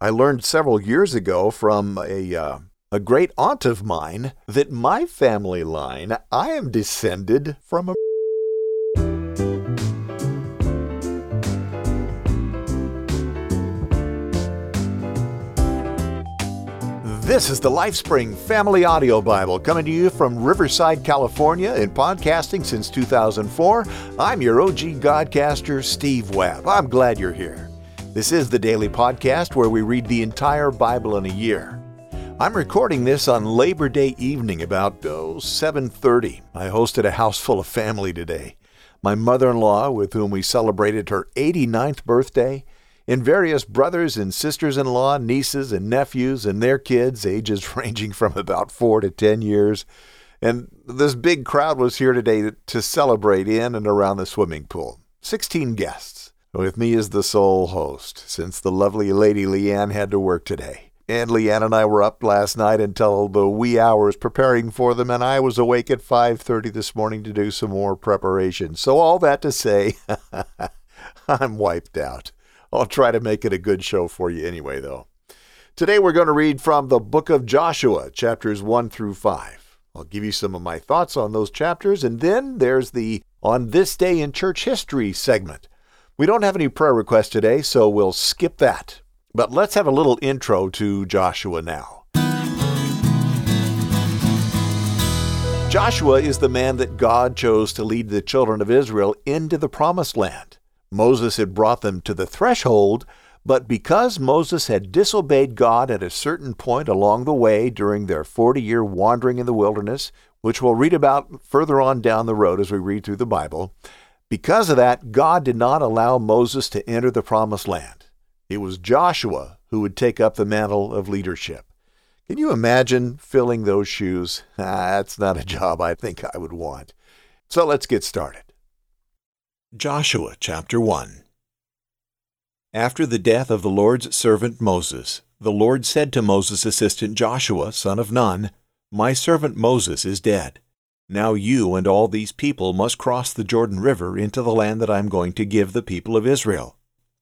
I learned several years ago from a uh, a great aunt of mine that my family line, I am descended from a This is the LifeSpring Family Audio Bible coming to you from Riverside, California, in podcasting since 2004. I'm your OG Godcaster, Steve Webb. I'm glad you're here. This is the daily podcast where we read the entire Bible in a year. I'm recording this on Labor Day evening about oh, 7:30. I hosted a house full of family today. My mother-in-law, with whom we celebrated her 89th birthday, and various brothers and sisters in law, nieces and nephews, and their kids, ages ranging from about four to ten years. And this big crowd was here today to, to celebrate in and around the swimming pool. 16 guests, with me as the sole host, since the lovely Lady Leanne had to work today. And Leanne and I were up last night until the wee hours preparing for them, and I was awake at 5:30 this morning to do some more preparation. So all that to say, I'm wiped out. I'll try to make it a good show for you anyway, though. Today we're going to read from the book of Joshua, chapters 1 through 5. I'll give you some of my thoughts on those chapters, and then there's the On This Day in Church History segment. We don't have any prayer requests today, so we'll skip that. But let's have a little intro to Joshua now. Joshua is the man that God chose to lead the children of Israel into the promised land. Moses had brought them to the threshold, but because Moses had disobeyed God at a certain point along the way during their 40 year wandering in the wilderness, which we'll read about further on down the road as we read through the Bible, because of that, God did not allow Moses to enter the promised land. It was Joshua who would take up the mantle of leadership. Can you imagine filling those shoes? That's not a job I think I would want. So let's get started. Joshua chapter 1 After the death of the Lord's servant Moses, the Lord said to Moses' assistant Joshua, son of Nun, My servant Moses is dead. Now you and all these people must cross the Jordan River into the land that I am going to give the people of Israel.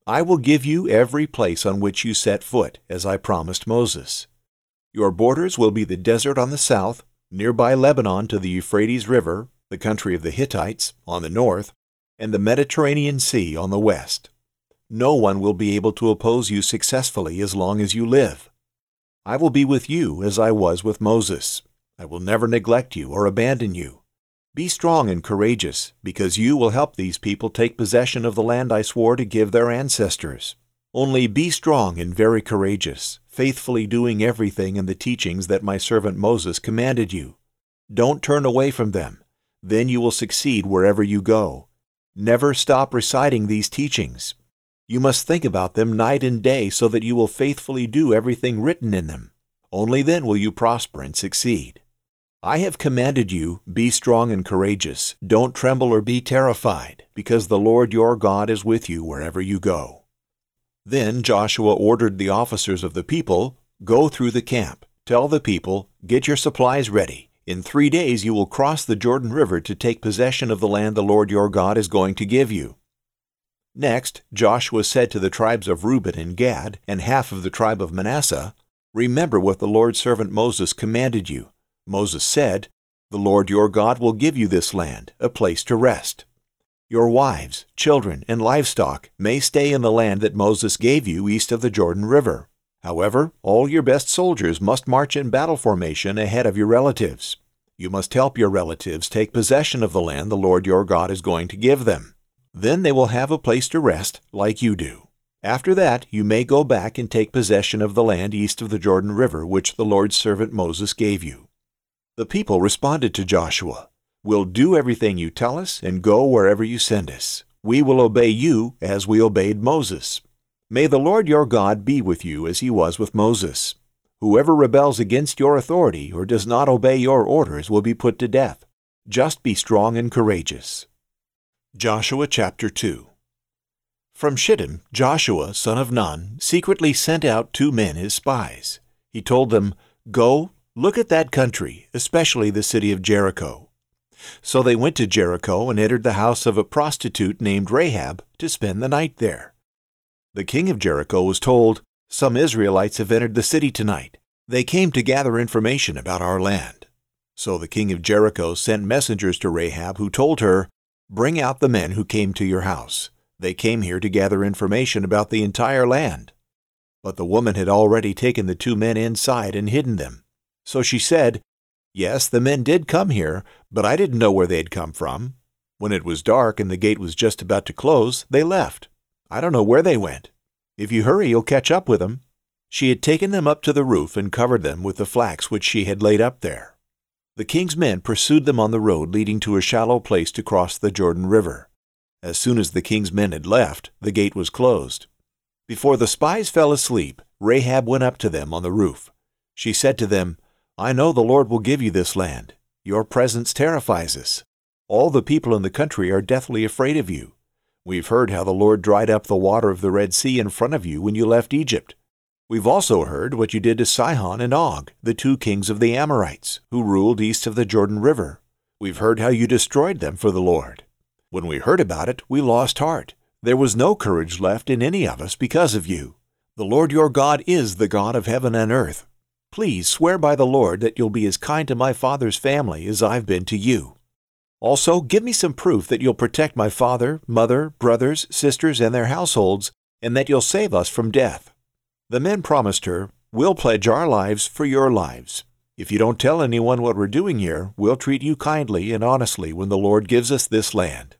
I will give you every place on which you set foot, as I promised Moses. Your borders will be the desert on the south, nearby Lebanon to the Euphrates River, the country of the Hittites, on the north, and the Mediterranean Sea on the west. No one will be able to oppose you successfully as long as you live. I will be with you as I was with Moses. I will never neglect you or abandon you. Be strong and courageous, because you will help these people take possession of the land I swore to give their ancestors. Only be strong and very courageous, faithfully doing everything in the teachings that my servant Moses commanded you. Don't turn away from them. Then you will succeed wherever you go. Never stop reciting these teachings. You must think about them night and day so that you will faithfully do everything written in them. Only then will you prosper and succeed. I have commanded you, be strong and courageous. Don't tremble or be terrified, because the Lord your God is with you wherever you go. Then Joshua ordered the officers of the people, Go through the camp. Tell the people, Get your supplies ready. In three days you will cross the Jordan River to take possession of the land the Lord your God is going to give you. Next, Joshua said to the tribes of Reuben and Gad, and half of the tribe of Manasseh, Remember what the Lord's servant Moses commanded you. Moses said, The Lord your God will give you this land, a place to rest. Your wives, children, and livestock may stay in the land that Moses gave you east of the Jordan River. However, all your best soldiers must march in battle formation ahead of your relatives. You must help your relatives take possession of the land the Lord your God is going to give them. Then they will have a place to rest, like you do. After that, you may go back and take possession of the land east of the Jordan River, which the Lord's servant Moses gave you. The people responded to Joshua, We'll do everything you tell us and go wherever you send us. We will obey you as we obeyed Moses. May the Lord your God be with you as he was with Moses. Whoever rebels against your authority or does not obey your orders will be put to death. Just be strong and courageous. Joshua chapter 2 From Shittim, Joshua, son of Nun, secretly sent out two men as spies. He told them, Go, look at that country, especially the city of Jericho. So they went to Jericho and entered the house of a prostitute named Rahab to spend the night there. The king of Jericho was told, Some Israelites have entered the city tonight. They came to gather information about our land. So the king of Jericho sent messengers to Rahab, who told her, Bring out the men who came to your house. They came here to gather information about the entire land. But the woman had already taken the two men inside and hidden them. So she said, Yes, the men did come here, but I didn't know where they'd come from. When it was dark and the gate was just about to close, they left. I don't know where they went. If you hurry, you'll catch up with them. She had taken them up to the roof and covered them with the flax which she had laid up there. The king's men pursued them on the road leading to a shallow place to cross the Jordan River. As soon as the king's men had left, the gate was closed. Before the spies fell asleep, Rahab went up to them on the roof. She said to them, I know the Lord will give you this land. Your presence terrifies us. All the people in the country are deathly afraid of you. We've heard how the Lord dried up the water of the Red Sea in front of you when you left Egypt. We've also heard what you did to Sihon and Og, the two kings of the Amorites, who ruled east of the Jordan River. We've heard how you destroyed them for the Lord. When we heard about it, we lost heart. There was no courage left in any of us because of you. The Lord your God is the God of heaven and earth. Please swear by the Lord that you'll be as kind to my father's family as I've been to you. Also, give me some proof that you'll protect my father, mother, brothers, sisters, and their households, and that you'll save us from death. The men promised her, We'll pledge our lives for your lives. If you don't tell anyone what we're doing here, we'll treat you kindly and honestly when the Lord gives us this land.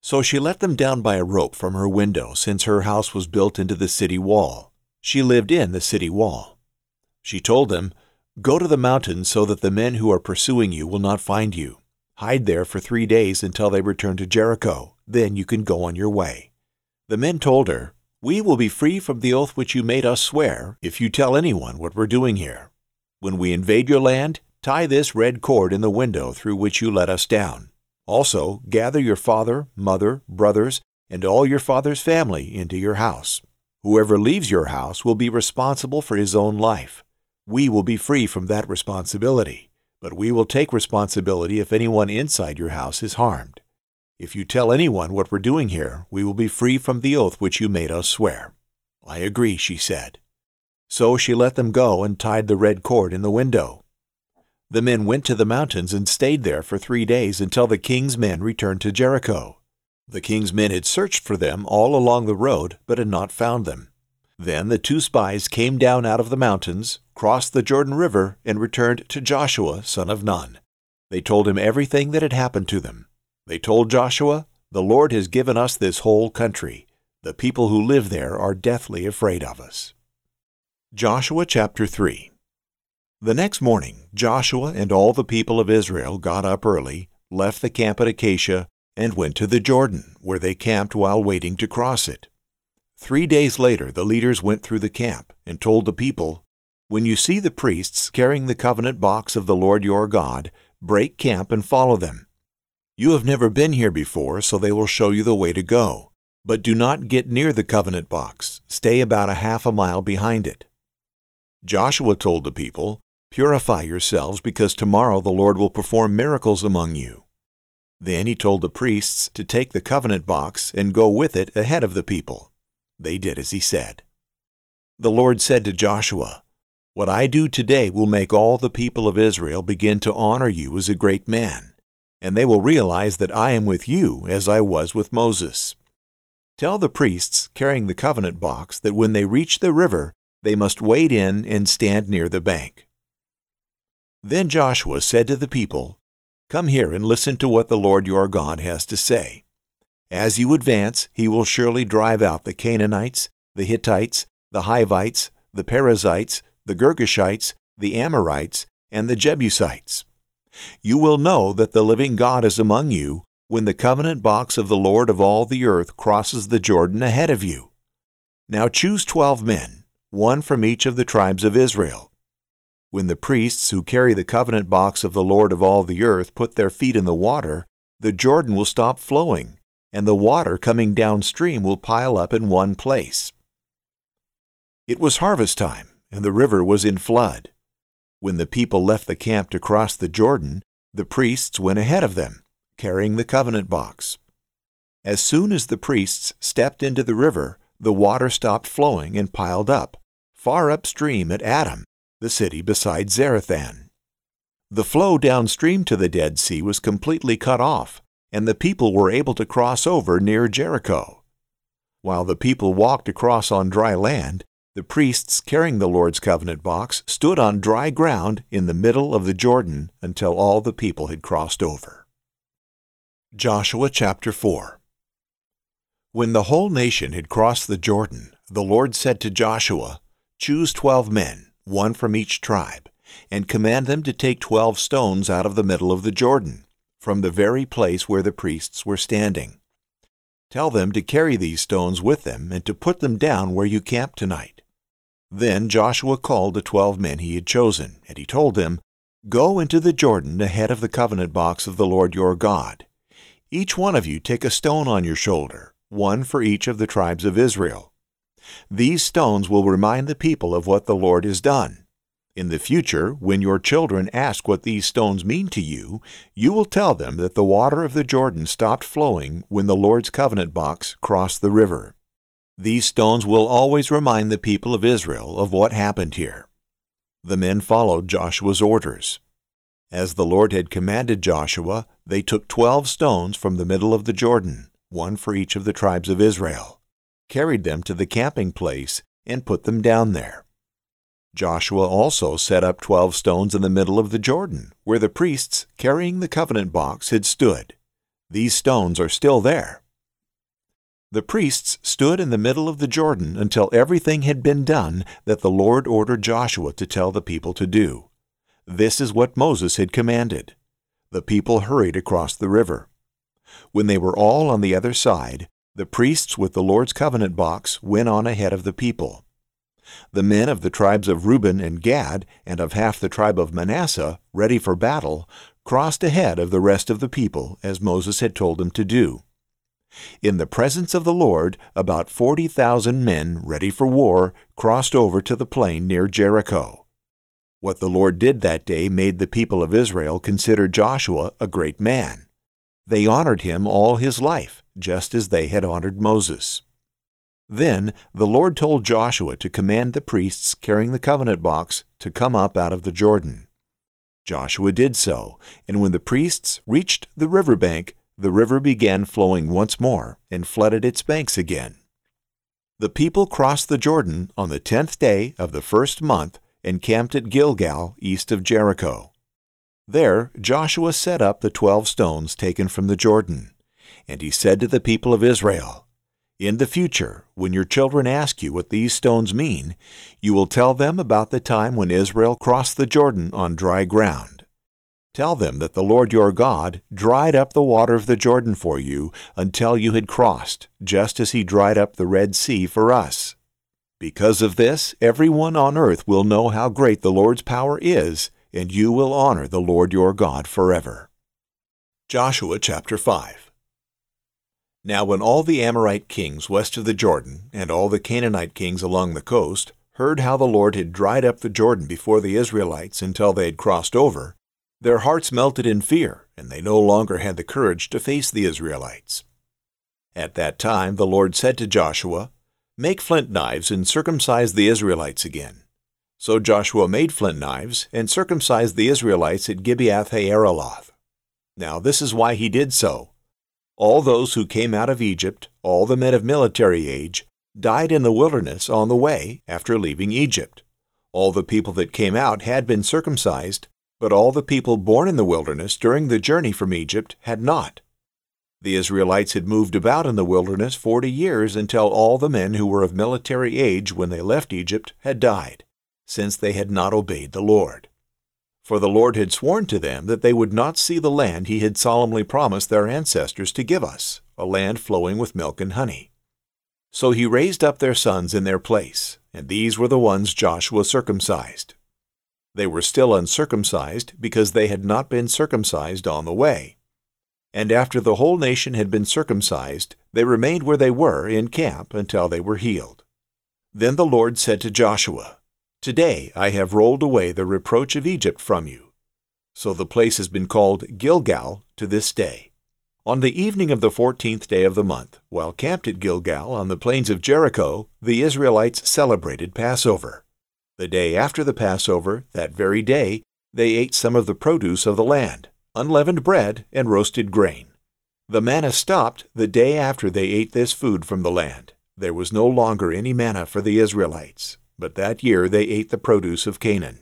So she let them down by a rope from her window, since her house was built into the city wall. She lived in the city wall. She told them, Go to the mountains so that the men who are pursuing you will not find you. Hide there for three days until they return to Jericho. Then you can go on your way. The men told her, we will be free from the oath which you made us swear if you tell anyone what we're doing here. When we invade your land, tie this red cord in the window through which you let us down. Also, gather your father, mother, brothers, and all your father's family into your house. Whoever leaves your house will be responsible for his own life. We will be free from that responsibility, but we will take responsibility if anyone inside your house is harmed. If you tell anyone what we're doing here, we will be free from the oath which you made us swear. I agree, she said. So she let them go and tied the red cord in the window. The men went to the mountains and stayed there for three days until the king's men returned to Jericho. The king's men had searched for them all along the road, but had not found them. Then the two spies came down out of the mountains, crossed the Jordan River, and returned to Joshua, son of Nun. They told him everything that had happened to them. They told Joshua, The Lord has given us this whole country. The people who live there are deathly afraid of us. Joshua chapter 3 The next morning, Joshua and all the people of Israel got up early, left the camp at Acacia, and went to the Jordan, where they camped while waiting to cross it. Three days later, the leaders went through the camp and told the people, When you see the priests carrying the covenant box of the Lord your God, break camp and follow them. You have never been here before, so they will show you the way to go. But do not get near the covenant box. Stay about a half a mile behind it. Joshua told the people, Purify yourselves, because tomorrow the Lord will perform miracles among you. Then he told the priests to take the covenant box and go with it ahead of the people. They did as he said. The Lord said to Joshua, What I do today will make all the people of Israel begin to honor you as a great man and they will realize that I am with you as I was with Moses. Tell the priests carrying the covenant box that when they reach the river, they must wade in and stand near the bank. Then Joshua said to the people, Come here and listen to what the Lord your God has to say. As you advance, he will surely drive out the Canaanites, the Hittites, the Hivites, the Perizzites, the Girgashites, the Amorites, and the Jebusites. You will know that the living God is among you when the covenant box of the Lord of all the earth crosses the Jordan ahead of you. Now choose twelve men, one from each of the tribes of Israel. When the priests who carry the covenant box of the Lord of all the earth put their feet in the water, the Jordan will stop flowing, and the water coming downstream will pile up in one place. It was harvest time, and the river was in flood. When the people left the camp to cross the Jordan, the priests went ahead of them, carrying the covenant box. As soon as the priests stepped into the river, the water stopped flowing and piled up, far upstream at Adam, the city beside Zarethan. The flow downstream to the Dead Sea was completely cut off, and the people were able to cross over near Jericho. While the people walked across on dry land, the priests carrying the Lord's covenant box stood on dry ground in the middle of the Jordan until all the people had crossed over. Joshua chapter 4 When the whole nation had crossed the Jordan, the Lord said to Joshua, Choose twelve men, one from each tribe, and command them to take twelve stones out of the middle of the Jordan, from the very place where the priests were standing. Tell them to carry these stones with them and to put them down where you camp tonight. Then Joshua called the twelve men he had chosen, and he told them, Go into the Jordan ahead of the covenant box of the Lord your God. Each one of you take a stone on your shoulder, one for each of the tribes of Israel. These stones will remind the people of what the Lord has done. In the future, when your children ask what these stones mean to you, you will tell them that the water of the Jordan stopped flowing when the Lord's covenant box crossed the river. These stones will always remind the people of Israel of what happened here. The men followed Joshua's orders. As the Lord had commanded Joshua, they took twelve stones from the middle of the Jordan, one for each of the tribes of Israel, carried them to the camping place, and put them down there. Joshua also set up twelve stones in the middle of the Jordan, where the priests carrying the covenant box had stood. These stones are still there. The priests stood in the middle of the Jordan until everything had been done that the Lord ordered Joshua to tell the people to do. This is what Moses had commanded. The people hurried across the river. When they were all on the other side, the priests with the Lord's covenant box went on ahead of the people. The men of the tribes of Reuben and Gad and of half the tribe of Manasseh, ready for battle, crossed ahead of the rest of the people as Moses had told them to do. In the presence of the Lord, about 40,000 men ready for war crossed over to the plain near Jericho. What the Lord did that day made the people of Israel consider Joshua a great man. They honored him all his life, just as they had honored Moses. Then the Lord told Joshua to command the priests carrying the covenant box to come up out of the Jordan. Joshua did so, and when the priests reached the river bank, the river began flowing once more and flooded its banks again. The people crossed the Jordan on the tenth day of the first month and camped at Gilgal east of Jericho. There Joshua set up the twelve stones taken from the Jordan, and he said to the people of Israel, In the future, when your children ask you what these stones mean, you will tell them about the time when Israel crossed the Jordan on dry ground Tell them that the Lord your God dried up the water of the Jordan for you until you had crossed, just as he dried up the Red Sea for us. Because of this, everyone on earth will know how great the Lord's power is, and you will honor the Lord your God forever. Joshua chapter 5 Now when all the Amorite kings west of the Jordan, and all the Canaanite kings along the coast, heard how the Lord had dried up the Jordan before the Israelites until they had crossed over, their hearts melted in fear, and they no longer had the courage to face the Israelites. At that time the Lord said to Joshua, Make flint knives and circumcise the Israelites again. So Joshua made flint knives and circumcised the Israelites at Gibeath Haaraloth. Now this is why he did so. All those who came out of Egypt, all the men of military age, died in the wilderness on the way after leaving Egypt. All the people that came out had been circumcised, but all the people born in the wilderness during the journey from Egypt had not. The Israelites had moved about in the wilderness forty years until all the men who were of military age when they left Egypt had died, since they had not obeyed the Lord. For the Lord had sworn to them that they would not see the land he had solemnly promised their ancestors to give us, a land flowing with milk and honey. So he raised up their sons in their place, and these were the ones Joshua circumcised, they were still uncircumcised because they had not been circumcised on the way. And after the whole nation had been circumcised, they remained where they were in camp until they were healed. Then the Lord said to Joshua, Today I have rolled away the reproach of Egypt from you. So the place has been called Gilgal to this day. On the evening of the fourteenth day of the month, while camped at Gilgal on the plains of Jericho, the Israelites celebrated Passover. The day after the Passover, that very day, they ate some of the produce of the land, unleavened bread and roasted grain. The manna stopped the day after they ate this food from the land. There was no longer any manna for the Israelites, but that year they ate the produce of Canaan.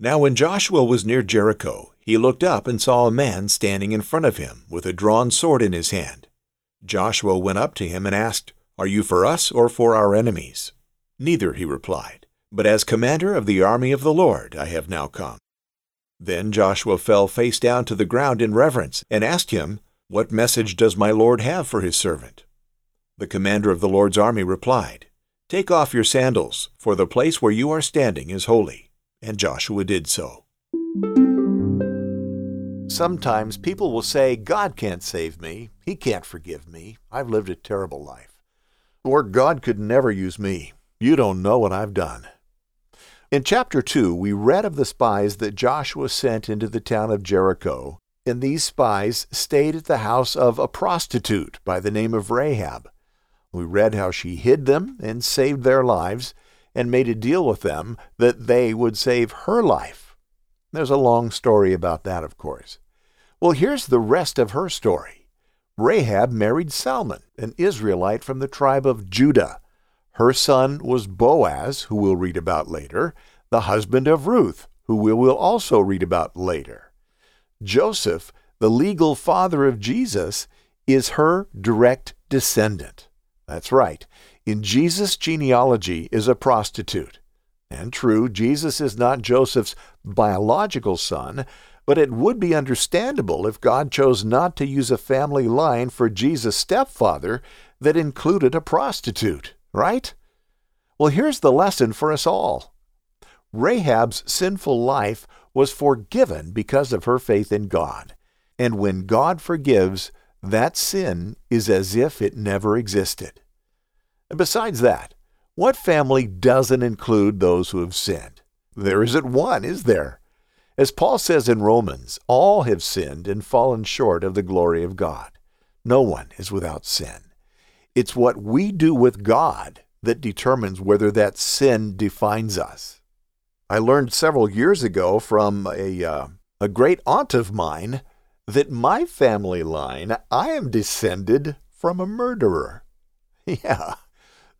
Now when Joshua was near Jericho, he looked up and saw a man standing in front of him with a drawn sword in his hand. Joshua went up to him and asked, Are you for us or for our enemies? Neither, he replied, but as commander of the army of the Lord I have now come. Then Joshua fell face down to the ground in reverence and asked him, What message does my Lord have for his servant? The commander of the Lord's army replied, Take off your sandals, for the place where you are standing is holy. And Joshua did so. Sometimes people will say, God can't save me. He can't forgive me. I've lived a terrible life. Or God could never use me. You don't know what I've done. In chapter 2, we read of the spies that Joshua sent into the town of Jericho, and these spies stayed at the house of a prostitute by the name of Rahab. We read how she hid them and saved their lives, and made a deal with them that they would save her life. There's a long story about that, of course. Well, here's the rest of her story. Rahab married Salmon, an Israelite from the tribe of Judah. Her son was Boaz, who we'll read about later, the husband of Ruth, who we will also read about later. Joseph, the legal father of Jesus, is her direct descendant. That's right. In Jesus' genealogy is a prostitute. And true, Jesus is not Joseph's biological son, but it would be understandable if God chose not to use a family line for Jesus' stepfather that included a prostitute, right? Well, here's the lesson for us all Rahab's sinful life was forgiven because of her faith in God. And when God forgives, that sin is as if it never existed. And besides that, what family doesn't include those who have sinned? There isn't one, is there? As Paul says in Romans, all have sinned and fallen short of the glory of God. No one is without sin. It's what we do with God that determines whether that sin defines us. I learned several years ago from a, uh, a great aunt of mine that my family line, I am descended from a murderer. Yeah.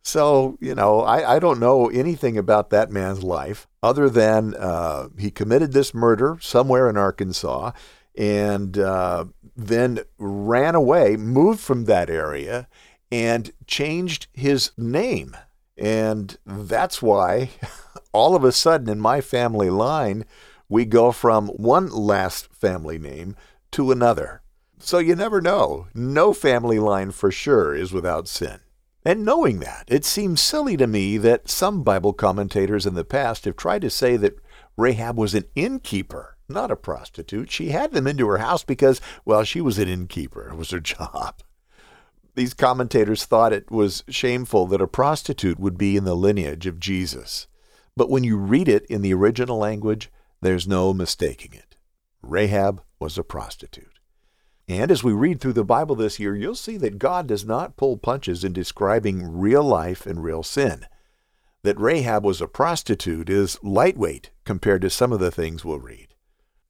So, you know, I, I don't know anything about that man's life other than uh, he committed this murder somewhere in Arkansas and uh, then ran away, moved from that area, and changed his name. And that's why all of a sudden in my family line, we go from one last family name to another. So you never know. No family line for sure is without sin. And knowing that, it seems silly to me that some Bible commentators in the past have tried to say that Rahab was an innkeeper, not a prostitute. She had them into her house because, well, she was an innkeeper. It was her job. These commentators thought it was shameful that a prostitute would be in the lineage of Jesus. But when you read it in the original language, there's no mistaking it. Rahab was a prostitute. And as we read through the Bible this year, you'll see that God does not pull punches in describing real life and real sin. That Rahab was a prostitute is lightweight compared to some of the things we'll read.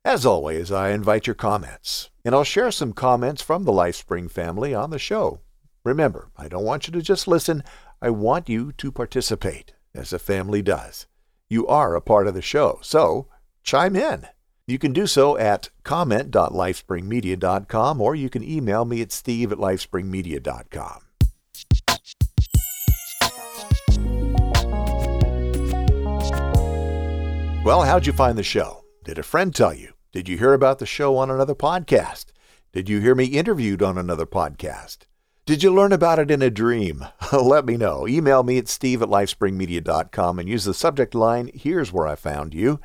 As always, I invite your comments, and I'll share some comments from the LifeSpring family on the show. Remember, I don't want you to just listen, I want you to participate, as a family does. You are a part of the show, so chime in. You can do so at comment.lifespringmedia.com or you can email me at steve at lifespringmedia.com. Well, how'd you find the show? Did a friend tell you? Did you hear about the show on another podcast? Did you hear me interviewed on another podcast? Did you learn about it in a dream? Let me know. Email me at steve at lifespringmedia.com and use the subject line, Here's Where I Found You.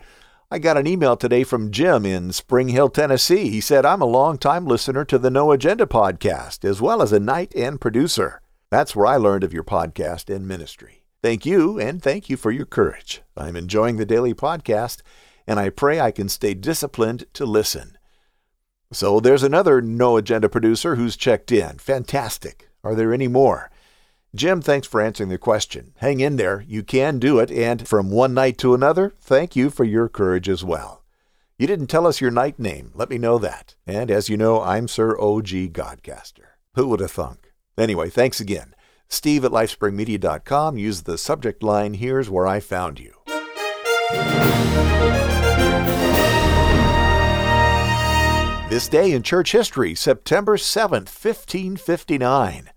I got an email today from Jim in Spring Hill, Tennessee. He said, I'm a long-time listener to the No Agenda podcast, as well as a knight and producer. That's where I learned of your podcast and ministry. Thank you, and thank you for your courage. I'm enjoying the daily podcast, and I pray I can stay disciplined to listen. So there's another No Agenda producer who's checked in. Fantastic. Are there any more? Jim, thanks for answering the question. Hang in there. You can do it. And from one knight to another, thank you for your courage as well. You didn't tell us your knight name. Let me know that. And as you know, I'm Sir O.G. Godcaster. Who would have thunk? Anyway, thanks again. Steve at lifespringmedia.com. Use the subject line Here's Where I Found You. This day in church history, September 7th, 1559.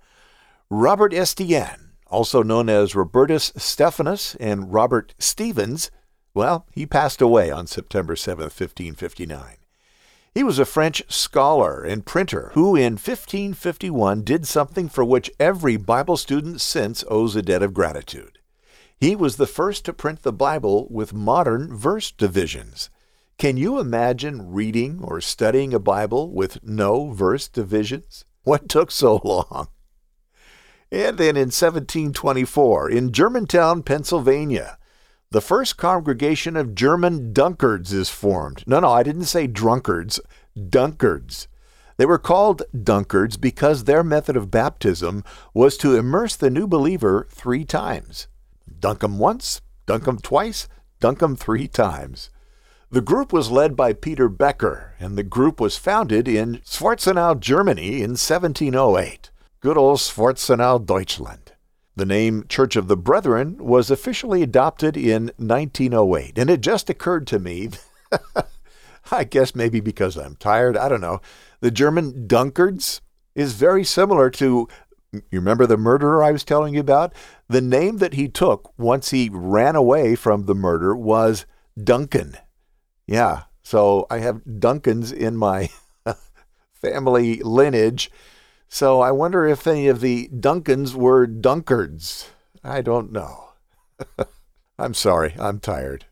Robert Estienne, also known as Robertus Stephanus and Robert Stevens, well, he passed away on September 7, 1559. He was a French scholar and printer who, in 1551, did something for which every Bible student since owes a debt of gratitude. He was the first to print the Bible with modern verse divisions. Can you imagine reading or studying a Bible with no verse divisions? What took so long? And then in 1724, in Germantown, Pennsylvania, the first congregation of German Dunkards is formed. No, no, I didn't say drunkards, Dunkards. They were called Dunkards because their method of baptism was to immerse the new believer three times. Dunk 'em once, dunk 'em twice, dunk 'em three times. The group was led by Peter Becker, and the group was founded in Schwarzenau, Germany in 1708. Good old Schwarzenau, Deutschland. The name Church of the Brethren was officially adopted in 1908, and it just occurred to me, I guess maybe because I'm tired, I don't know, the German Dunkards is very similar to, you remember the murderer I was telling you about? The name that he took once he ran away from the murder was Duncan. Yeah, so I have Duncans in my family lineage so I wonder if any of the Duncans were Dunkards. I don't know. I'm sorry, I'm tired.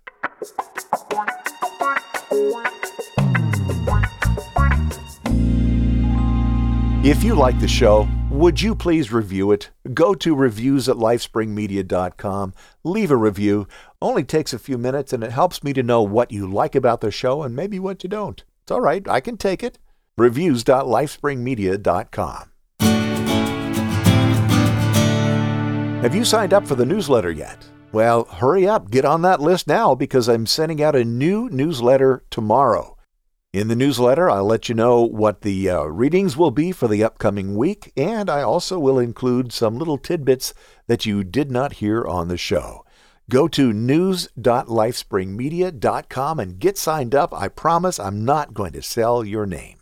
If you like the show, would you please review it? Go to reviews at lifespringmedia.com, leave a review. Only takes a few minutes and it helps me to know what you like about the show and maybe what you don't. It's all right, I can take it. reviews.lifespringmedia.com. Have you signed up for the newsletter yet? Well, hurry up, get on that list now because I'm sending out a new newsletter tomorrow. In the newsletter, I'll let you know what the uh, readings will be for the upcoming week, and I also will include some little tidbits that you did not hear on the show. Go to news.lifespringmedia.com and get signed up. I promise I'm not going to sell your name.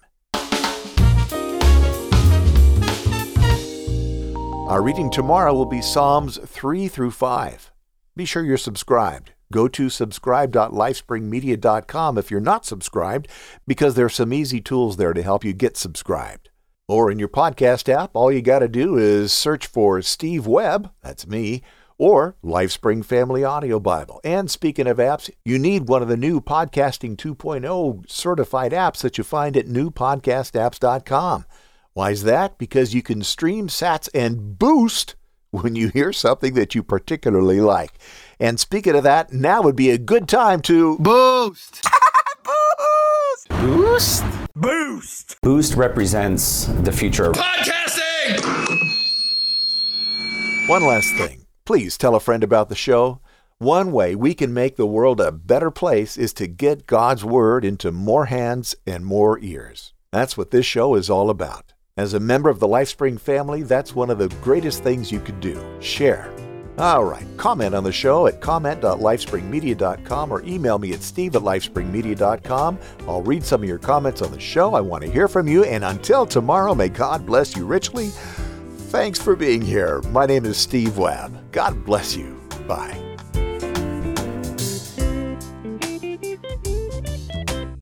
Our reading tomorrow will be Psalms 3 through 5. Be sure you're subscribed. Go to subscribe.lifespringmedia.com if you're not subscribed, because there are some easy tools there to help you get subscribed. Or in your podcast app, all you got to do is search for Steve Webb, that's me, or Lifespring Family Audio Bible. And speaking of apps, you need one of the new Podcasting 2.0 certified apps that you find at newpodcastapps.com. Why is that? Because you can stream sats and boost when you hear something that you particularly like. And speaking of that, now would be a good time to boost. boost. Boost. Boost. Boost represents the future of podcasting. One last thing. Please tell a friend about the show. One way we can make the world a better place is to get God's Word into more hands and more ears. That's what this show is all about. As a member of the LifeSpring family, that's one of the greatest things you could do. Share. All right, comment on the show at comment.lifespringmedia.com or email me at steve at lifespringmedia.com. I'll read some of your comments on the show. I want to hear from you. And until tomorrow, may God bless you richly. Thanks for being here. My name is Steve Webb. God bless you. Bye.